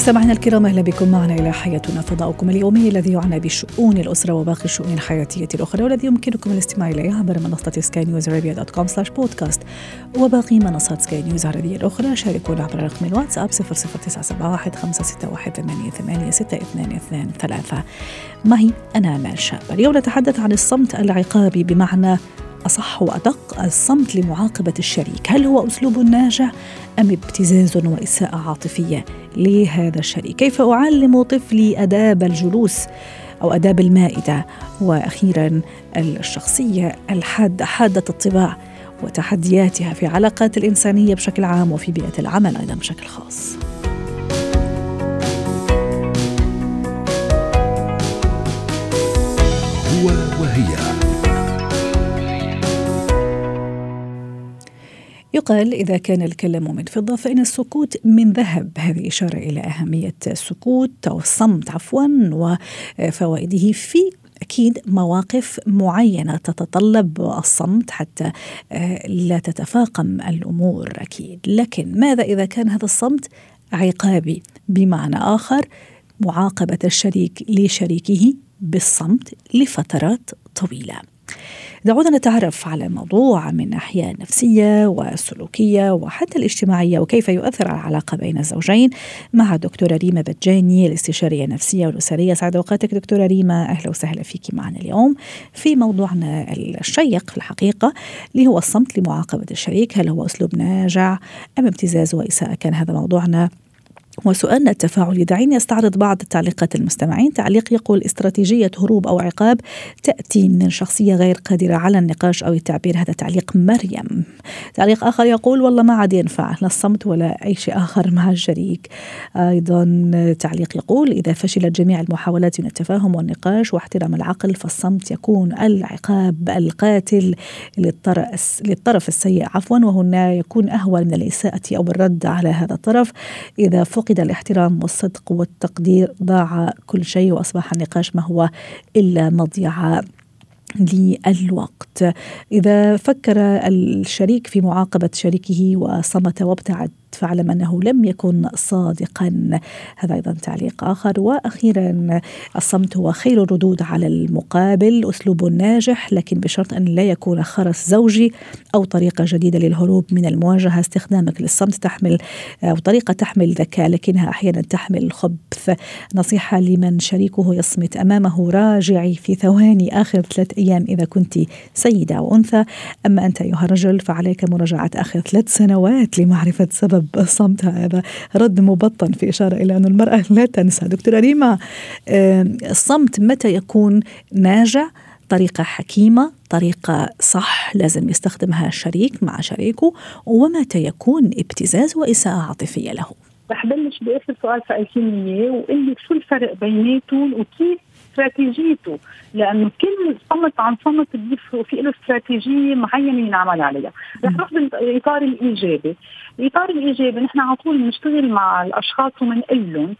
مستمعينا الكرام أهلا بكم معنا إلى حياتنا فضاؤكم اليومي الذي يعنى بشؤون الأسرة وباقي الشؤون الحياتية الأخرى والذي يمكنكم الاستماع إليه عبر منصة سكاي نيوز dot com slash بودكاست وباقي منصات سكاي نيوز العربيه الأخرى. شاركونا عبر رقم الواتساب 00971 561 88 622 معي أنا آمال شاب. اليوم نتحدث عن الصمت العقابي بمعنى أصح وأدق الصمت لمعاقبة الشريك. هل هو أسلوب ناجع أم ابتزاز وإساءة عاطفية لهذا الشريك؟ كيف أعلم طفلي أداب الجلوس أو أداب المائدة؟ وأخيرا الشخصية الحادة حادة الطباع وتحدياتها في علاقات الإنسانية بشكل عام وفي بيئة العمل أيضا بشكل خاص. هو وهي. يقال إذا كان الكلام من فضة فإن السكوت من ذهب. هذه إشارة إلى أهمية السكوت أو الصمت عفوا وفوائده في أكيد مواقف معينة تتطلب الصمت حتى آه، لا تتفاقم الأمور أكيد. لكن ماذا إذا كان هذا الصمت عقابي بمعنى آخر؟ معاقبة الشريك لشريكه بالصمت لفترات طويلة. دعونا نتعرف على موضوع من ناحية نفسية وسلوكية وحتى الاجتماعية وكيف يؤثر على العلاقة بين الزوجين مع دكتورة ريما بتجاني الاستشارية النفسية والأسرية. سعد أوقاتك دكتورة ريما. أهلا وسهلا فيك معنا اليوم في موضوعنا الشيق الحقيقة اللي هو الصمت لمعاقبة الشريك. هل هو أسلوب ناجع أم ابتزاز وإساءة؟ كان هذا موضوعنا. وسؤالنا التفاعلي دعيني أستعرض بعض التعليقات المستمعين. تعليق يقول استراتيجية هروب أو عقاب تأتي من شخصية غير قادرة على النقاش أو التعبير. هذا تعليق مريم. تعليق آخر يقول والله ما عاد ينفع لا الصمت ولا أي شيء آخر مع الشريك. أيضا تعليق يقول إذا فشلت جميع المحاولات من التفاهم والنقاش واحترام العقل فالصمت يكون العقاب القاتل للطرف, السيء. عفوا وهنا يكون أهون من الإساءة أو الرد على هذا الطرف. إذا فقد الاحترام والصدق والتقدير ضاع كل شيء وأصبح النقاش ما هو إلا مضيعه للوقت. إذا فكر الشريك في معاقبة شريكه وصمت وابتعد فاعلم أنه لم يكن صادقا. هذا أيضا تعليق آخر. وأخيرا الصمت هو خير الردود على المقابل أسلوب ناجح لكن بشرط أن لا يكون خرس زوجي أو طريقة جديدة للهروب من المواجهة. استخدامك للصمت تحمل أو طريقة تحمل ذكاء لكنها أحيانا تحمل خبث. نصيحة لمن شريكه يصمت أمامه راجعي في ثواني آخر ثلاث أيام إذا كنت سيدة وانثى أما أنت أيها الرجل فعليك مراجعة آخر ثلاث سنوات لمعرفة سبب سبب صمتها هذا. رد مبطن في إشارة إلى أن المرأة لا تنسى. دكتورة ريما الصمت متى يكون ناجع؟ طريقة حكيمة طريقة صح لازم يستخدمها الشريك مع شريكه ومتى يكون ابتزاز وإساءة عاطفية له؟ رح بلش بآخر سؤال سألتيني إياه وقل لي شو الفرق بيناتهم وكيف استراتيجيته لأنه كل صمت عن صمت في له استراتيجية معينة ينعمل عليها، رح نروح بالاطار الإيجابي، الإطار الإيجابي نحن على طول بنشتغل مع الأشخاص وبنقول لهم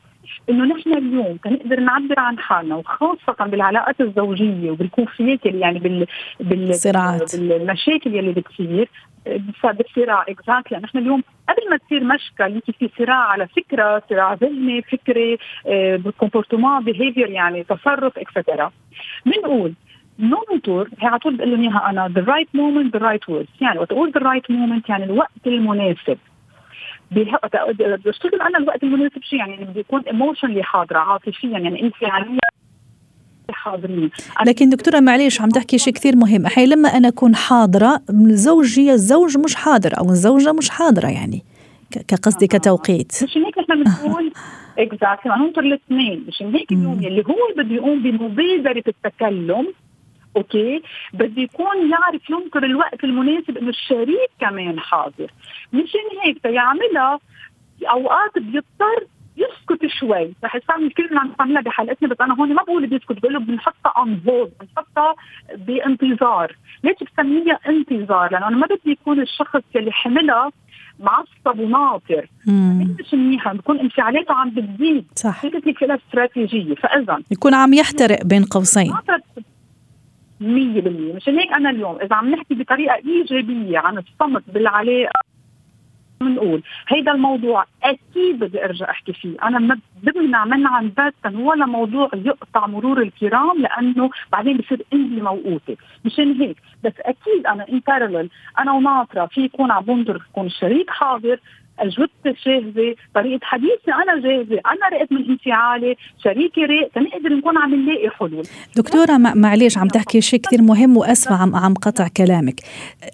إنه نحن اليوم تنقدر نعبر عن حالنا وخاصة بالعلاقات الزوجية وبالكوفيات اللي يعني بال بال بالمشاكل يلي بتصير بالصراع اكزاكتلي نحن اليوم قبل ما تصير مشكل يمكن في صراع على فكرة صراع ذهني فكري comportement behavior يعني تصرف extra بنقول ننطر هي على طول بقول لهم إياها أنا the right moment the right words يعني وقت أقول the right moment يعني الوقت المناسب. بشتغل أنا الوقت المناسب شيء يعني بدي يكون emotionally حاضرة عاطفيا يعني انفعاليا حاضرين. لكن دكتورة معليش عم تحكي شيء كثير مهم. أحيانا لما أنا أكون حاضرة زوجي الزوج مش حاضر أو الزوجة مش حاضرة يعني كقصدي كتوقيت. مشان هيك نحن بنقول exactly ننطر الاثنين. مشان هيك اليوم يلي هو بده يقوم بمبادرة التكلم أوكي بده يكون يعرف ينطر الوقت المناسب إنه الشريك كمان حاضر. مشان هيك يعملها أوقات بيضطر يسكت شوي. رح يستعمل كلمة عم نعملها بحلقتنا بس أنا هون ما بقول بيسكت بقول له بنحطها on hold بنحطها بانتظار. ليش بسميها انتظار؟ لأنه أنا ما بدي يكون الشخص اللي حملها معصب وناطر. مش منيحة بكون انفعالاته عم بتزيد. صح. بدك لها استراتيجية. فإذا يكون عم يحترق بين قوسين. 100% مشان هيك أنا اليوم إذا عم نحكي بطريقة إيجابية عن الصمت بالعلاقة بنقول هيدا الموضوع أكيد بدي أرجع أحكي فيه. أنا ما بمنع منعا باتا ولا موضوع يقطع مرور الكرام لأنه بعدين بصير إنجلي موقوتة. مشان هيك بس أكيد أنا ان أنا وناطره في يكون عم بنظر يكون الشريك حاضر اجوبتي جاهزة طريقة حديثي أنا جاهزة أنا رقت من انفعالي شريكي راق تنقدر نكون عم نلاقي حلول. دكتورة معلش عم تحكي شيء كثير مهم وأسفة عم عم قطع كلامك.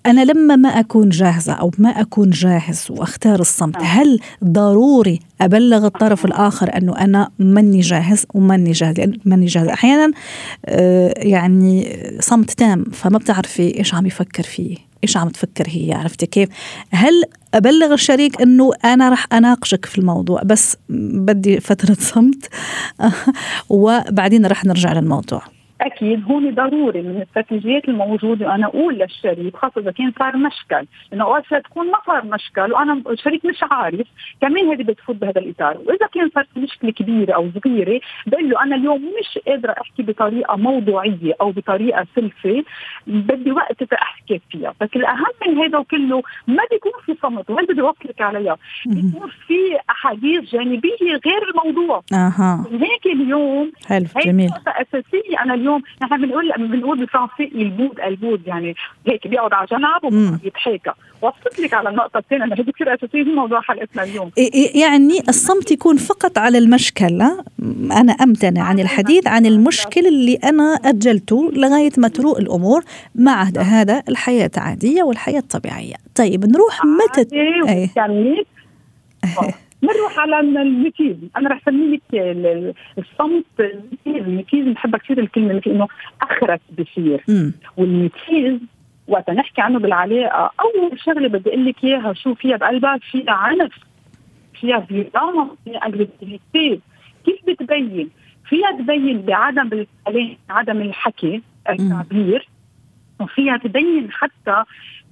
أنا لما ما أكون جاهزة أو ما أكون جاهز وأختار الصمت نعم. هل ضروري أبلغ الطرف الآخر أنه أنا ماني جاهز وماني جاهز لأن ماني جاهز أحيانا آه، يعني صمت تام فما بتعرفي إيش عم يفكر فيه. إيش عم تفكر هي عرفتي كيف؟ هل أبلغ الشريك إنه أنا رح أناقشك في الموضوع؟ بس بدي فترة صمت. وبعدين رح نرجع للموضوع. أكيد هون ضروري من الاستراتيجيات الموجودة. أنا أقول للشريك خاصة إذا كان صار مشكل لأنه اوقات تكون؟ ما صار مشكل. وأنا الشريك مش عارف كمان هذه بتفوت بهذا الإطار. وإذا كان صارت مشكلة كبيرة أو صغيرة بقول له أنا اليوم مش قادرة أحكي بطريقة موضوعية أو بطريقة سلفة بدي وقت أحكي فيها. بس الأهم من هذا كله ما بيكون في صمت وهل بدي اوصلك عليها؟ بيكون في أحاديث جانبية غير الموضوع. أها. هيك اليوم حلو جميل. اساسيه أنا اليوم نحن بنقول بنقول بالفرنسي البود البود يعني هيك بيقعد على جنب ويتحاكى وصلت لك على النقطة الثانية. انه هذه كثير أساسية في موضوع حلقتنا اليوم. يعني الصمت يكون فقط على المشكل أنا أمتنع عن الحديث عن المشكل اللي أنا أجلته لغاية ما تروق الأمور مع هذا الحياة عادية والحياة طبيعيه طيب نروح متى؟ إيه. بنروح على الميكيزم أنا رح أسميه لك الصمت الميكيزم بحبها كثير الكلمة مثل إنه أخرس بصير والميكيز وقت نحكي عنه بالعلاقة أول شغلة بدي أقول لك إياها شو فيها بقلبها فيها عنف فيها violence فيها aggressivity كيف بتبين؟ فيها تبين بعدم الكلام عدم الحكي التعبير. وفيها تبين حتى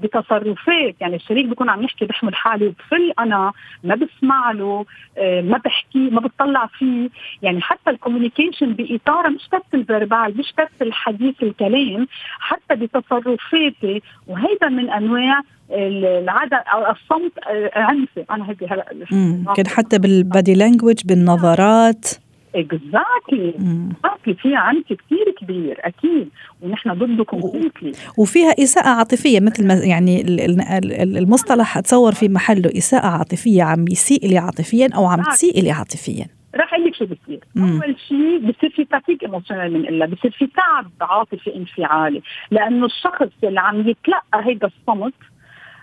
بتصرفات. يعني الشريك بيكون عم يحكي بحمل حاله بفل أنا ما بسمع له آه، ما بحكي ما بتطلع فيه. يعني حتى ال communication بإطار مش بس ال verbal مش بس الحديث الكلام حتى بتصرفاتي. وهيدا من أنواع العدم أو الصمت آه، عنفي. أنا هيك هلا كان حتى بال body language بالنظرات. exactly exactly فيها عنف كثير كبير أكيد. ونحن ضده completely وفيها إساءة عاطفية مثل ما يعني المصطلح اتصور في محله إساءة عاطفية عم يسيء لي عاطفيا أو عم تسيء لي عاطفيا. رح أقول لك شو بصير. أول شيء بصير في fatigue émotionnelle من إلا بصير في تعب عاطفي انفعالي. لأنه الشخص اللي عم يتلقى هيدا الصمت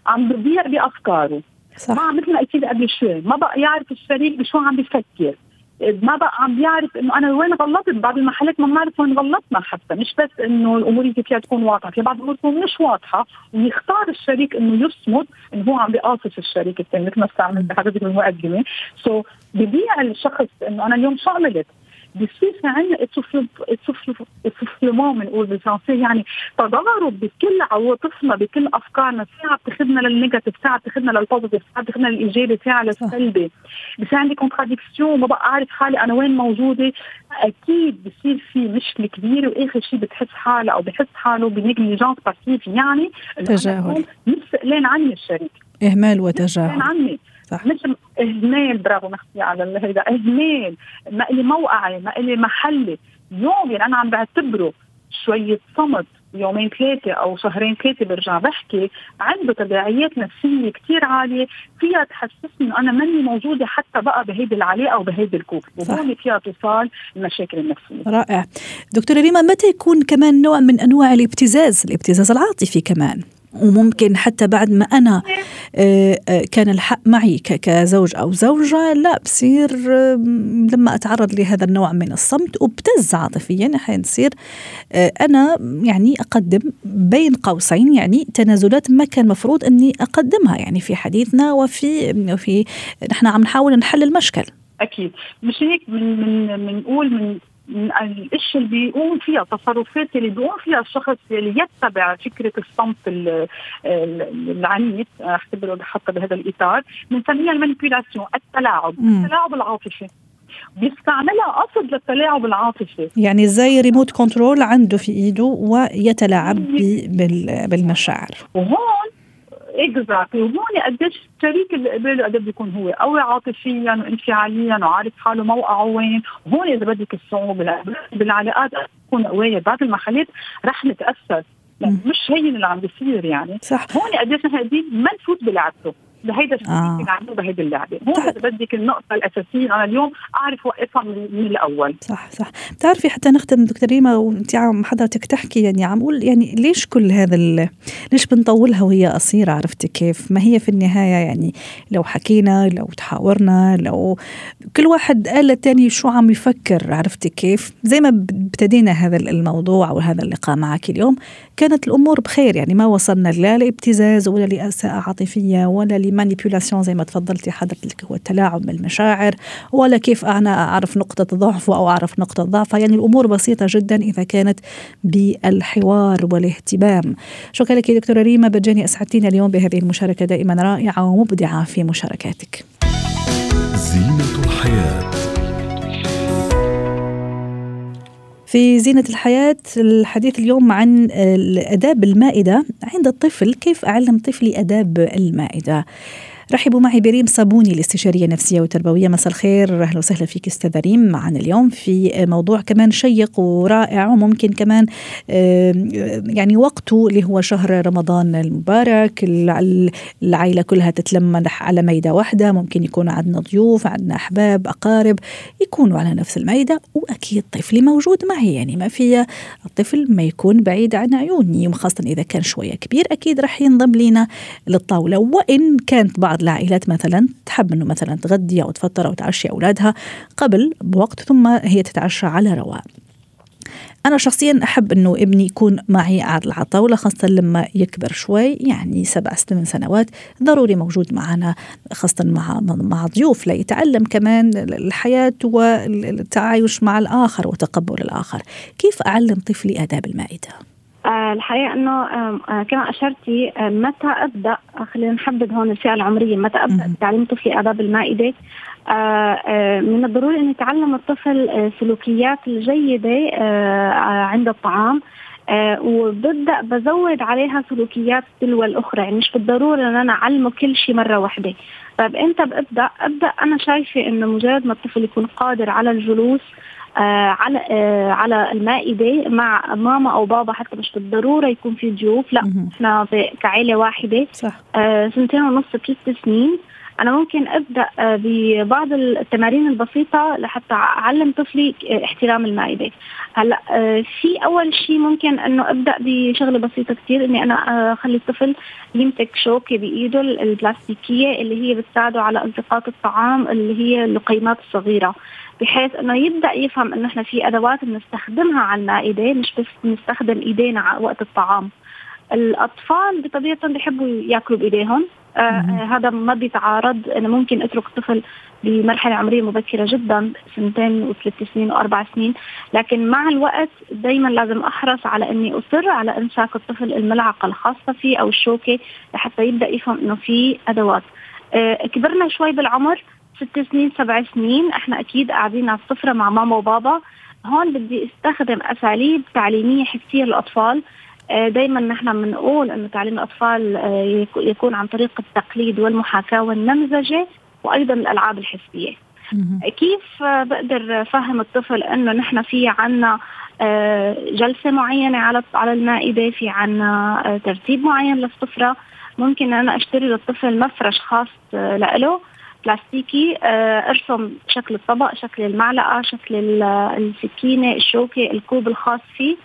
عم بضيع بأفكاره. صح. ما مثل ما قلت قبل شوي ما بقى يعرف الشريك بشو عم بفكر. ما بقى عم بيعرف إنه أنا وين غلطت؟ بعض المحلات ما بنعرف وين غلطنا حتى. مش بس إنه الأمور اللي فيها تكون واضحة في بعض الأمور تكون مش واضحة. ويختار الشريك إنه يصمت إنه هو عم بيقاصص الشريك الثاني مثل ما استعملت حضرتك بالمقدمه سو so ببيع الشخص إنه أنا اليوم شو عملت بصير في عندنا essoufflement بنقول بالفرنسي يعني تضارب بكل عواطفنا بكل أفكارنا. ساعه بتاخذنا لل negative ساعة بتاخذنا لل positive ساعة بتاخذنا للإيجابي ساعة للسلبي بصير عندي contradiction ما بقى اعرف حالي أنا وين موجودة. أكيد بصير في مشكلة كبيرة وآخر شيء بتحس حالها أو بحس حاله ب négligence passive يعني تجاهل. مش عني الشريك. إهمال وتجاهل. عني. صح. مش اهمال برافو مخفي على هيدا اهمال ما إلي موقعي ما إلي محلي. يوم يعني أنا عم بعتبره شوية صمت. يومين ثلاثة أو شهرين ثلاثة برجع بحكي عنده تداعيات نفسية كثير عالية. فيها تحسسني إنه أنا ماني موجودة حتى بقى بهيدي العلاقة أو بهيدي الكوك وهون فيها توصل المشاكل النفسية. رائع. دكتورة ريما متى يكون كمان نوع من أنواع الابتزاز الابتزاز العاطفي كمان؟ وممكن حتى بعد ما أنا آه، آه، كان الحق معي كزوج أو زوجة لا بصير لما أتعرض لهذا النوع من الصمت وابتز عاطفيا أحيانا تصير آه، أنا يعني أقدم بين قوسين يعني تنازلات ما كان مفروض أني أقدمها يعني في حديثنا وفي في نحن عم نحاول نحل المشكل. أكيد. مش هيك من من من من الاشياء اللي بيقوم فيها التصرفات اللي بيقوم فيها الشخص اللي يتبع فكرة الصمت العنيف أعتبره حتى بهذا الإطار بنسميها ال manipulation التلاعب مم. التلاعب العاطفي. بيستعملها قصد للتلاعب العاطفي. يعني زي remote control عنده في إيده ويتلاعب بالمشاعر. وهون exactly وهون قديش الشريك اللي قبله قد بيكون هو. قوي عاطفيا وانفعاليا وعارف حاله موقعه وين. وهون إذا بدك الصعوبة بالعلاقات تكون قوية. بعض المحلات رح نتأثر. مش هين اللي عم بيصير يعني. صح. هون قديش نحن قاعدين ما نفوت بلعبته. بهيدا الشيء آه. عنده بهيدي اللعبة. هون طيب. إذا بدك النقطة الأساسية أنا اليوم أعرف اوقفها من, من الأول. صح صح. بتعرفي حتى نختم دكتور ريما وانت عم حضرتك تحكي يعني عم أقول يعني ليش كل هذا ال- ليش بنطولها وهي قصيرة؟ عرفتي كيف؟ ما هي في النهاية يعني لو حكينا لو تحاورنا لو كل واحد قال للتاني شو عم يفكر عرفتي كيف؟ زي ما ابتدينا هذا الموضوع أو هذا اللقاء معك اليوم كانت الأمور بخير يعني ما وصلنا لا لابتزاز ولا لأساءة عاطفية ولا لمانيبيولاسيون زي ما تفضلتي حضرتك هو التلاعب بالمشاعر ولا كيف أنا أعرف نقطة ضعفه أو أعرف نقطة ضعفه يعني الأمور بسيطة جدا إذا كانت بالحوار والاهتمام. شكرا لك يا دكتورة ريما بجاني أسعدتينا اليوم بهذه المشاركة دائما رائعة ومبدعة في مشاركاتك. زينة الحياة. في زينة الحياة الحديث اليوم عن آداب المائدة عند الطفل كيف أعلم طفلي آداب المائدة؟ رحبوا معي بريم صابوني الاستشارية النفسية وتربوية مساء الخير. أهلا وسهلا فيك أستاذة ريم. معنا اليوم في موضوع كمان شيق ورائع وممكن كمان آه، يعني وقته اللي هو شهر رمضان المبارك. الع- العائلة كلها تتلم على ميدة واحدة. ممكن يكون عندنا ضيوف عندنا أحباب أقارب يكونوا على نفس المائدة وأكيد طفلي موجود معي يعني ما في الطفل ما يكون بعيد عن عيوني وخاصة إذا كان شوية كبير أكيد رح ينضم لنا للطاولة. وإن كانت بعض العائلات مثلا تحب أنه مثلا تغدي أو تفطر أو تعشي أولادها قبل بوقت ثم هي تتعشى على رواق أنا شخصيا أحب أنه ابني يكون معي على الطاولة خاصة لما يكبر شوي يعني سبع ثمان سنوات ضروري موجود معنا خاصة مع مع ضيوف ليتعلم كمان الحياة والتعايش مع الآخر وتقبل الآخر كيف أعلم طفلي آداب المائدة؟ آه، الحقيقة إنه آه، كما اشرتي آه، متى أبدأ؟ خلينا نحدد هون الفئة العمرية. متى أبدأ مهم. بتعليم طفلي آداب المائدة؟ من الضروري ان يتعلم الطفل سلوكيات الجيدة عند الطعام وببدأ بزود عليها سلوكيات تلو الأخرى. يعني مش بالضرورة إن أنا أعلمه كل شيء مرة واحدة. طيب إمتى ببدا أبدأ أنا شايفة إنه مجرد ما الطفل يكون قادر على الجلوس على آه على المائده مع ماما أو بابا حتى مش بالضرورة يكون في ضيوف لا. إحنا كعائله واحدة. صح. آه سنتين ونص ثلاث سنين. أنا ممكن أبدأ آه ببعض التمارين البسيطة لحتى أعلم طفلي آه، احترام المائده هلا آه في أول شيء ممكن إنه أبدأ بشغلة بسيطة كثير إني أنا آه، أخلي الطفل يمسك شوكه بإيده ال- البلاستيكية اللي هي بتساعده على ألتقاط الطعام اللي هي اللقيمات الصغيرة. بحيث إنه يبدأ يفهم إنه إحنا في أدوات بنستخدمها على المائدة مش بس بنستخدم إيدينا وقت الطعام. الأطفال بطبيعتهم بيحبوا يأكلوا بإيديهم. آه. آه، هذا ما بيتعارض أنا ممكن اترك الطفل بمرحلة عمرية مبكرة جدا سنتين وثلاث سنين وأربع سنين. لكن مع الوقت دائما لازم أحرص على إني أصر على امساك الطفل الملعقة الخاصة فيه أو الشوكة لحتى يبدأ يفهم إنه في أدوات. آه كبرنا شوي بالعمر ست سنين سبع سنين إحنا أكيد قاعدين على السفرة مع ماما وبابا. هون بدي أستخدم أساليب تعليمية حسيه للأطفال. دائما نحن بنقول إنه تعليم الأطفال آه، يك- يكون عن طريق التقليد والمحاكاة والنمذجة وأيضا الألعاب الحسيه. كيف آه، بقدر أفهم الطفل إنه نحن في عنا آه، جلسة معينة على على المائدة في عنا آه، ترتيب معين للسفرة؟ ممكن أنا أشتري للطفل مفرش خاص آه، لإله بلاستيكي آه، ارسم شكل الطبق شكل المعلقة شكل ال- السكينة الشوكة الكوب الخاص فيه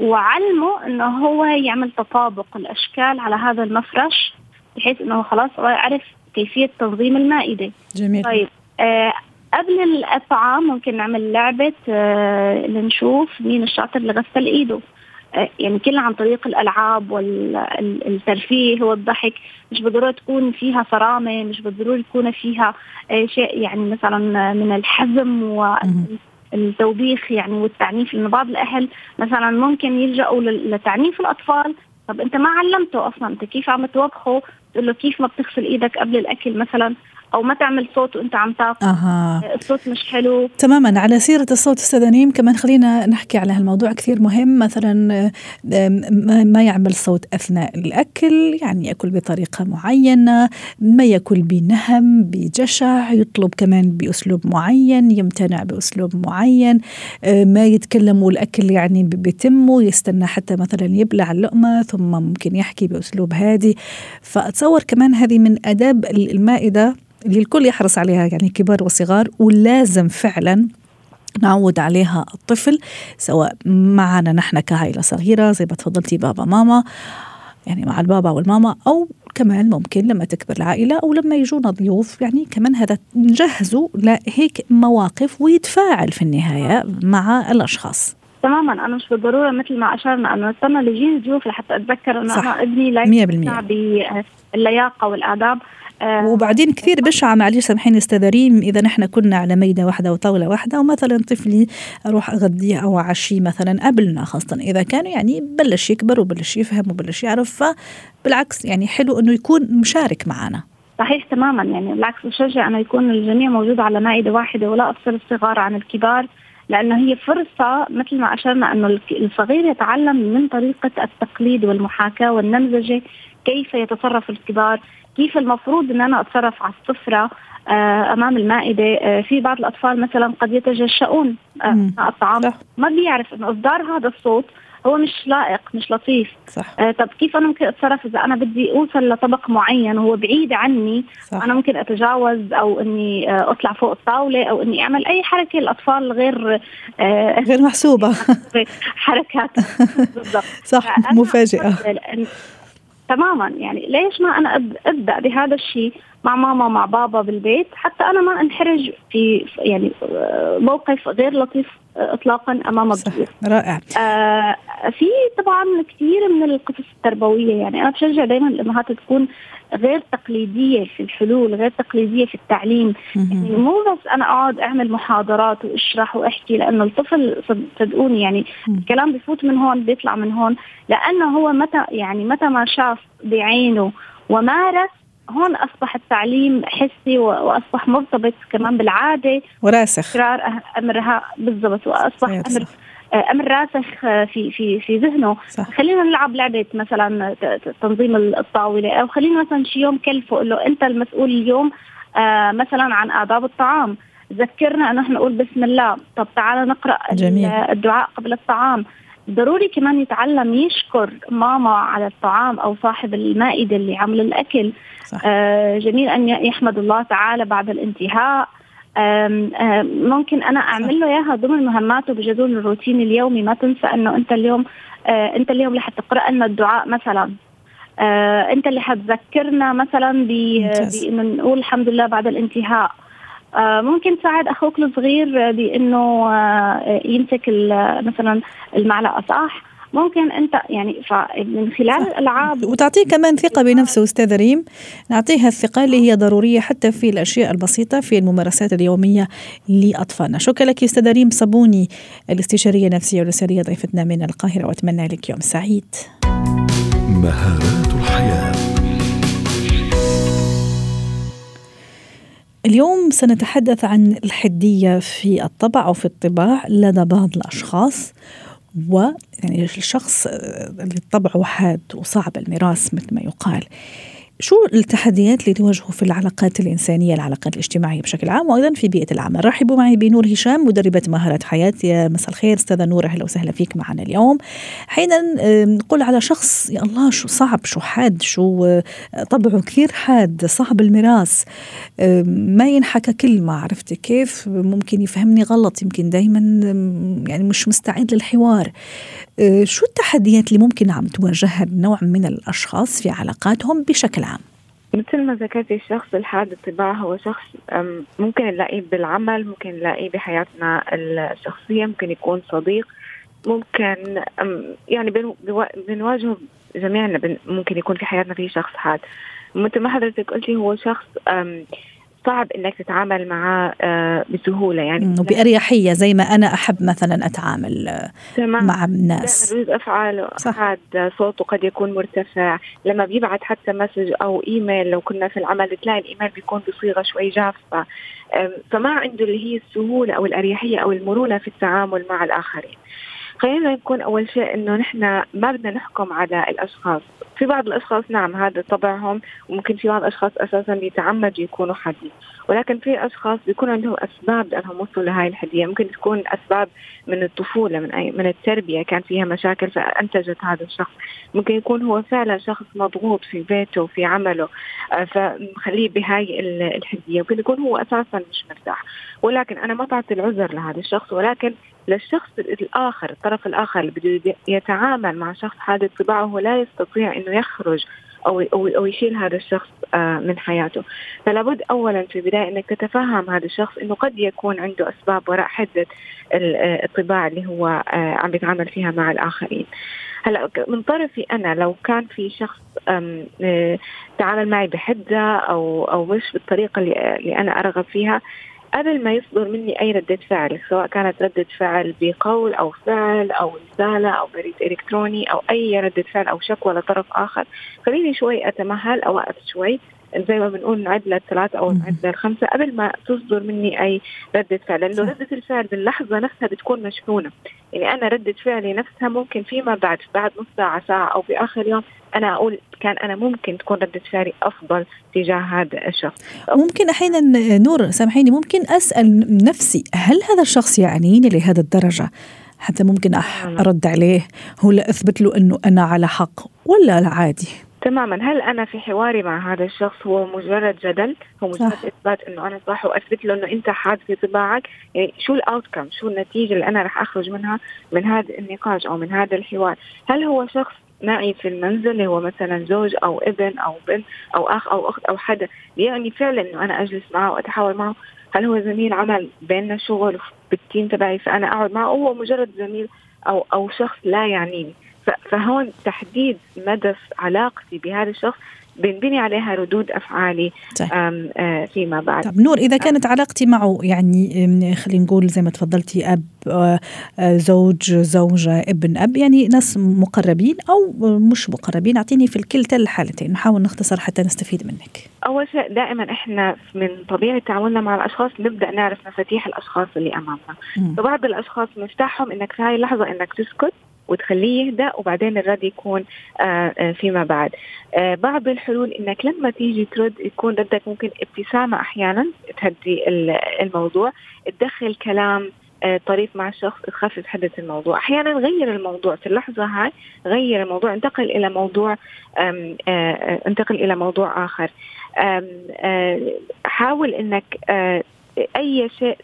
وعلمه إنه هو يعمل تطابق الأشكال على هذا المفرش بحيث إنه خلاص هو عرف كيفية تنظيم المائدة. جميل. طيب آه قبل الطعام ممكن نعمل لعبة آه لنشوف مين الشاطر اللي غسل إيده. يعني كلها عن طريق الألعاب والترفيه والضحك. مش بالضرورة تكون فيها صرامة مش بالضرورة يكون فيها شيء يعني مثلا من الحزم و التوبيخ يعني والتعنيف. لأنه بعض الأهل مثلا ممكن يلجأوا لتعنيف الأطفال. طب أنت ما علمته أصلا. أنت كيف عم توبخه؟ تقول له كيف ما بتغسل إيدك قبل الأكل مثلا؟ أو ما تعمل صوت وأنت عم تاكل أها. الصوت مش حلو. تماما. على سيرة الصوت أستاذة نيم كمان خلينا نحكي على هالموضوع كثير مهم. مثلا ما يعمل صوت أثناء الأكل يعني يأكل بطريقة معينة ما يأكل بنهم بجشع يطلب كمان بأسلوب معين يمتنع بأسلوب معين. ما يتكلم والأكل يعني بتمه يستنى حتى مثلا يبلع اللقمة ثم ممكن يحكي بأسلوب هادي. فأتصور كمان هذه من أداب المائدة. اللي الكل يحرص عليها يعني كبار وصغار ولازم فعلا نعود عليها الطفل سواء معنا نحن كعائلة صغيرة زي ما تفضلتي بابا ماما يعني مع البابا والماما أو كمان ممكن لما تكبر العائلة أو لما يجونا ضيوف يعني كمان هذا نجهزه لهيك مواقف ويتفاعل في النهاية مع الأشخاص. تماما. أنا مش بالضرورة مثل ما أشرنا أنه نستنى ليجيني ضيوف لحتى أتذكر إنه. أنا ابني لا 100% باللياقة والآداب. وبعدين كثير بشعة معلش سامحيني أستاذ ريم إذا نحن كنا على ميدة واحدة وطاولة واحدة ومثلا طفلي أروح اغديه أو أعشيه مثلا قبلنا خاصة إذا كان يعني بلش يكبر وبلش يفهم وبلش يعرف فبالعكس يعني حلو إنه يكون مشارك معنا. صحيح تماما يعني بالعكس بشجع إنه يكون الجميع موجود على مائدة واحدة ولا افصل الصغار عن الكبار لأنه هي فرصة مثل ما أشرنا إنه الصغير يتعلم من طريقة التقليد والمحاكاة والنمذجة كيف يتصرف الكبار. كيف المفروض إن أنا أتصرف على السفرة أمام المائدة؟ في بعض الأطفال مثلا قد يتجشؤون اثناء الطعام. ما بيعرف إنه إصدار هذا الصوت هو مش لائق مش لطيف. صح. آه طب كيف أنا ممكن أتصرف إذا أنا بدي أوصل لطبق معين وهو بعيد عني؟ صح. أنا ممكن أتجاوز أو إني آه أطلع فوق الطاولة أو إني أعمل أي حركة الأطفال غير آه غير محسوبة. حركات. بالضبط. صح مفاجئة. تماما. يعني ليش ما أنا أبدأ بهذا الشيء؟ مع ماما مع بابا بالبيت. حتى أنا ما انحرج في يعني موقف غير لطيف اطلاقا أمام الضيوف. رائع. آه في طبعا كثير من القصص التربوية يعني. أنا بشجع دائما الأمهات تكون غير تقليدية في الحلول غير تقليدية في التعليم. يعني مو بس أنا أقعد أعمل محاضرات وأشرح وأحكي لأنه الطفل صدقوني يعني الكلام بفوت من هون بيطلع من هون. لأنه هو متى يعني متى ما شاف بعينه ومارس هون أصبح التعليم حسي وأصبح مرتبط كمان بالعادة وراسخ. تكرار أمرها بالضبط وأصبح أمر أمر راسخ في في في ذهنه. صح. خلينا نلعب لعبة مثلا تنظيم الطاولة أو خلينا مثلا شي يوم كلفه قول له أنت المسؤول اليوم آه مثلا عن آداب الطعام. ذكرنا إنه إحنا نقول بسم الله طب تعال نقرأ جميل. الدعاء قبل الطعام. ضروري كمان يتعلم يشكر ماما على الطعام أو صاحب المائدة اللي عمل الأكل. صح. آه جميل أن يحمد الله تعالى بعد الانتهاء. آم آم ممكن أنا أعمل له إياها ضمن مهماته بجدول الروتين اليومي. ما تنسى إنه أنت اليوم آه أنت اليوم اللي حتقرأ لنا الدعاء مثلا. آه أنت اللي حتذكرنا مثلا بإنه نقول الحمد لله بعد الانتهاء. ممكن تساعد أخوك الصغير بإنه آه يمسك مثلا المعلقة صح؟ ممكن أنت يعني من خلال الألعاب وتعطيه كمان ثقة بنفسه استاذه ريم. نعطيها الثقة اللي هي ضرورية حتى في الأشياء البسيطة في الممارسات اليومية لأطفالنا. شكرا لك أستاذة ريم. صابوني الاستشارية النفسية والاسريه ضيفتنا من القاهرة. وأتمنى لك يوم سعيد. مهارات الحياة. اليوم سنتحدث عن الحدية في الطبع أو في الطباع لدى بعض الأشخاص و يعني الشخص اللي طبعه حاد وصعب الميراث مثل ما يقال. شو التحديات اللي تواجهه في العلاقات الإنسانية العلاقات الاجتماعية بشكل عام وأيضا في بيئة العمل؟ رحبوا معي بنور هشام مدربة مهارات حياة. يا مساء الخير أستاذة نور أهلا وسهلا فيك معنا اليوم. حين نقول على شخص يا الله شو صعب شو حاد شو طبعه كثير حاد صعب الميراث. ما ينحكى كلمة عرفتي كيف؟ ممكن يفهمني غلط يمكن دايما يعني مش مستعد للحوار. شو التحديات اللي ممكن عم تواجهها نوع من الأشخاص في علاقاتهم بشكل عام مثل ما ذكرتي الشخص الحاد الطباع هو شخص ممكن نلاقيه بالعمل ممكن نلاقيه بحياتنا الشخصية ممكن يكون صديق ممكن يعني بنواجهه جميعنا ممكن يكون في حياتنا في شخص حاد. مثل ما حضرتك قلتي هو شخص صعب إنك تتعامل معاه آه، بسهولة يعني. وباريحيه زي ما أنا أحب مثلا أتعامل تمام. مع الناس. ردود افعاله حاد صوته قد يكون مرتفع. لما بيبعت حتى مسج أو إيميل لو كنا في العمل تلاقي الإيميل بيكون بصيغة شوي جافة. فما عنده اللي هي السهولة أو الأريحية أو المرونة في التعامل مع الآخرين. خلينا نكون أول شيء إنه نحن ما بدنا نحكم على الأشخاص. في بعض الأشخاص نعم هذا طبعهم وممكن في بعض الاشخاص أساسا بيتعمدوا يكونوا حادين ولكن في أشخاص بيكون عندهم أسباب لأنهم وصلوا لهي الحدية. ممكن تكون أسباب من الطفولة من أي من التربية كان فيها مشاكل فأنتجت هذا الشخص. ممكن يكون هو فعلا شخص مضغوط في بيته وفي عمله آه، فمخليه بهاي الحدية. ممكن يكون هو أساسا مش مرتاح. ولكن أنا ما بعطي العذر لهذا الشخص ولكن للشخص الآخر الطرف الآخر اللي بده يتعامل مع شخص هذا الطباع وهو لا يستطيع إنه يخرج أو أو يشيل هذا الشخص آه، من حياته. فلا بد اولا في البداية إنك تتفهم هذا الشخص إنه قد يكون عنده أسباب وراء حدة آه، الطباع اللي هو آه، عم بيتعامل فيها مع الآخرين. هلأ من طرفي أنا لو كان في شخص تعامل معي بحدة أو أو مش بالطريقة اللي أنا أرغب فيها قبل ما يصدر مني أي ردة فعل سواء كانت ردة فعل بقول أو فعل أو رسالة أو بريد إلكتروني أو أي ردة فعل أو شكوى لطرف آخر خليني شوي أتمهل اوقف شوي. زي ما بنقول نعد للثلاثة أو نعد للخمسة قبل ما تصدر مني أي ردة فعل لأنه ردة الفعل باللحظة نفسها بتكون مشحونة. يعني أنا ردة فعلي نفسها ممكن فيما بعد بعد نص ساعة ساعة أو في آخر يوم أنا أقول كان أنا ممكن تكون ردة فعلي أفضل تجاه هذا الشخص. ممكن أحيانا نور سامحيني ممكن أسأل نفسي هل هذا الشخص يعنيني لهذا الدرجة؟ حتى ممكن أرد عليه هو لأثبت له أنه أنا على حق ولا عادي. تماما. هل أنا في حواري مع هذا الشخص؟ هو مجرد جدل هو مجرد صح. إثبات إنه أنا صح وأثبت له إنه أنت حاد في طباعك. يعني شو الاوتكم شو النتيجة اللي أنا راح أخرج منها من هذا النقاش أو من هذا الحوار؟ هل هو شخص معي في المنزل هو مثلا زوج أو ابن أو بنت أو أخ أو أخت أو حدا. يعني فعلا إنه أنا أجلس معه وأتحاور معه. هل هو زميل عمل بيننا شغل بالتيم تبعي فأنا أقعد معه؟ هو مجرد زميل أو أو شخص لا يعنيني. فهون تحديد مدى علاقتي بهذا الشخص بنبني عليها ردود أفعالي آه، فيما بعد. طب نور إذا كانت علاقتي معه يعني خلينا نقول زي ما تفضلتي أب آه، آه، زوج زوجة ابن أب يعني ناس مقربين أو مش مقربين أعطيني في الكلتا الحالتين نحاول نختصر حتى نستفيد منك. أول شيء دائما إحنا من طبيعة تعاملنا مع الأشخاص نبدأ نعرف مفاتيح الأشخاص اللي أمامنا. فبعض الأشخاص مفتاحهم إنك في هاي اللحظة إنك تسكت وتخليه يهدأ وبعدين الرد يكون آه، آه، فيما بعد. آه، بعض الحلول إنك لما تيجي ترد يكون ردك ممكن ابتسامة أحيانا تهدي الموضوع. تدخل كلام طريف مع الشخص تخفف حدة الموضوع. أحيانا غير الموضوع في اللحظة هاي غير الموضوع انتقل إلى موضوع انتقل إلى موضوع آخر. حاول أنك أي شيء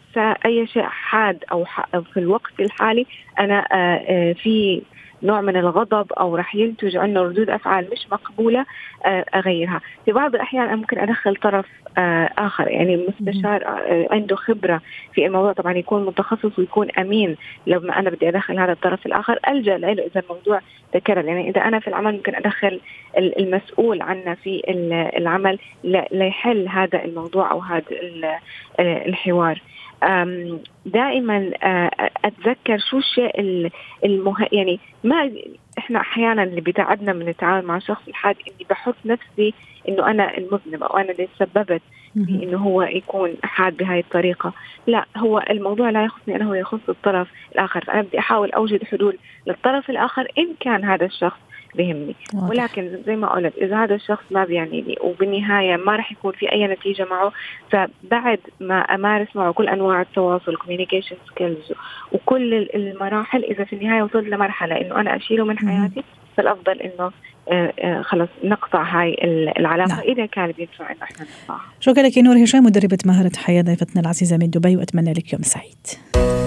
أي شيء حاد أو في الوقت الحالي أنا آه، آه، في نوع من الغضب أو راح ينتج عنه ردود أفعال مش مقبولة آه، أغيرها. في بعض الأحيان ممكن أدخل طرف آه، آخر. يعني المستشار آه، عنده خبرة في الموضوع طبعا يكون متخصص ويكون أمين. لما أنا بدي أدخل هذا الطرف الآخر ألجأ له إذا الموضوع تكرر يعني إذا أنا في العمل ممكن أدخل المسؤول عنا في العمل ليحل هذا الموضوع أو هذا الحوار. دائما أتذكر شو الشيء المه... يعني ما إحنا أحيانا اللي بتعبنا من التعامل مع شخص الحاد إني بحط نفسي إنه أنا المذنبه أو أنا اللي تسببت إنه هو يكون حاد بهاي الطريقة، لا هو الموضوع لا يخصني أنا هو يخص الطرف الآخر، فأنا بدي أحاول أوجد حلول للطرف الآخر إن كان هذا الشخص بيهمني واضح. ولكن زي ما قلت إذا هذا الشخص ما بيعنيني وبالنهاية ما راح يكون في أي نتيجة معه فبعد ما أمارس معه كل أنواع التواصل communication skills وكل المراحل إذا في النهاية وصلت لمرحلة إنه أنا أشيله من حياتي فالأفضل إنه آه، آه، خلص نقطع هاي العلاقة نعم. إذا كان بينفع إنه إحنا نقطعها. شكرا لك نور هشام مدربة مهارة حياة ضيفتنا العزيزة من دبي وأتمنى لك يوم سعيد.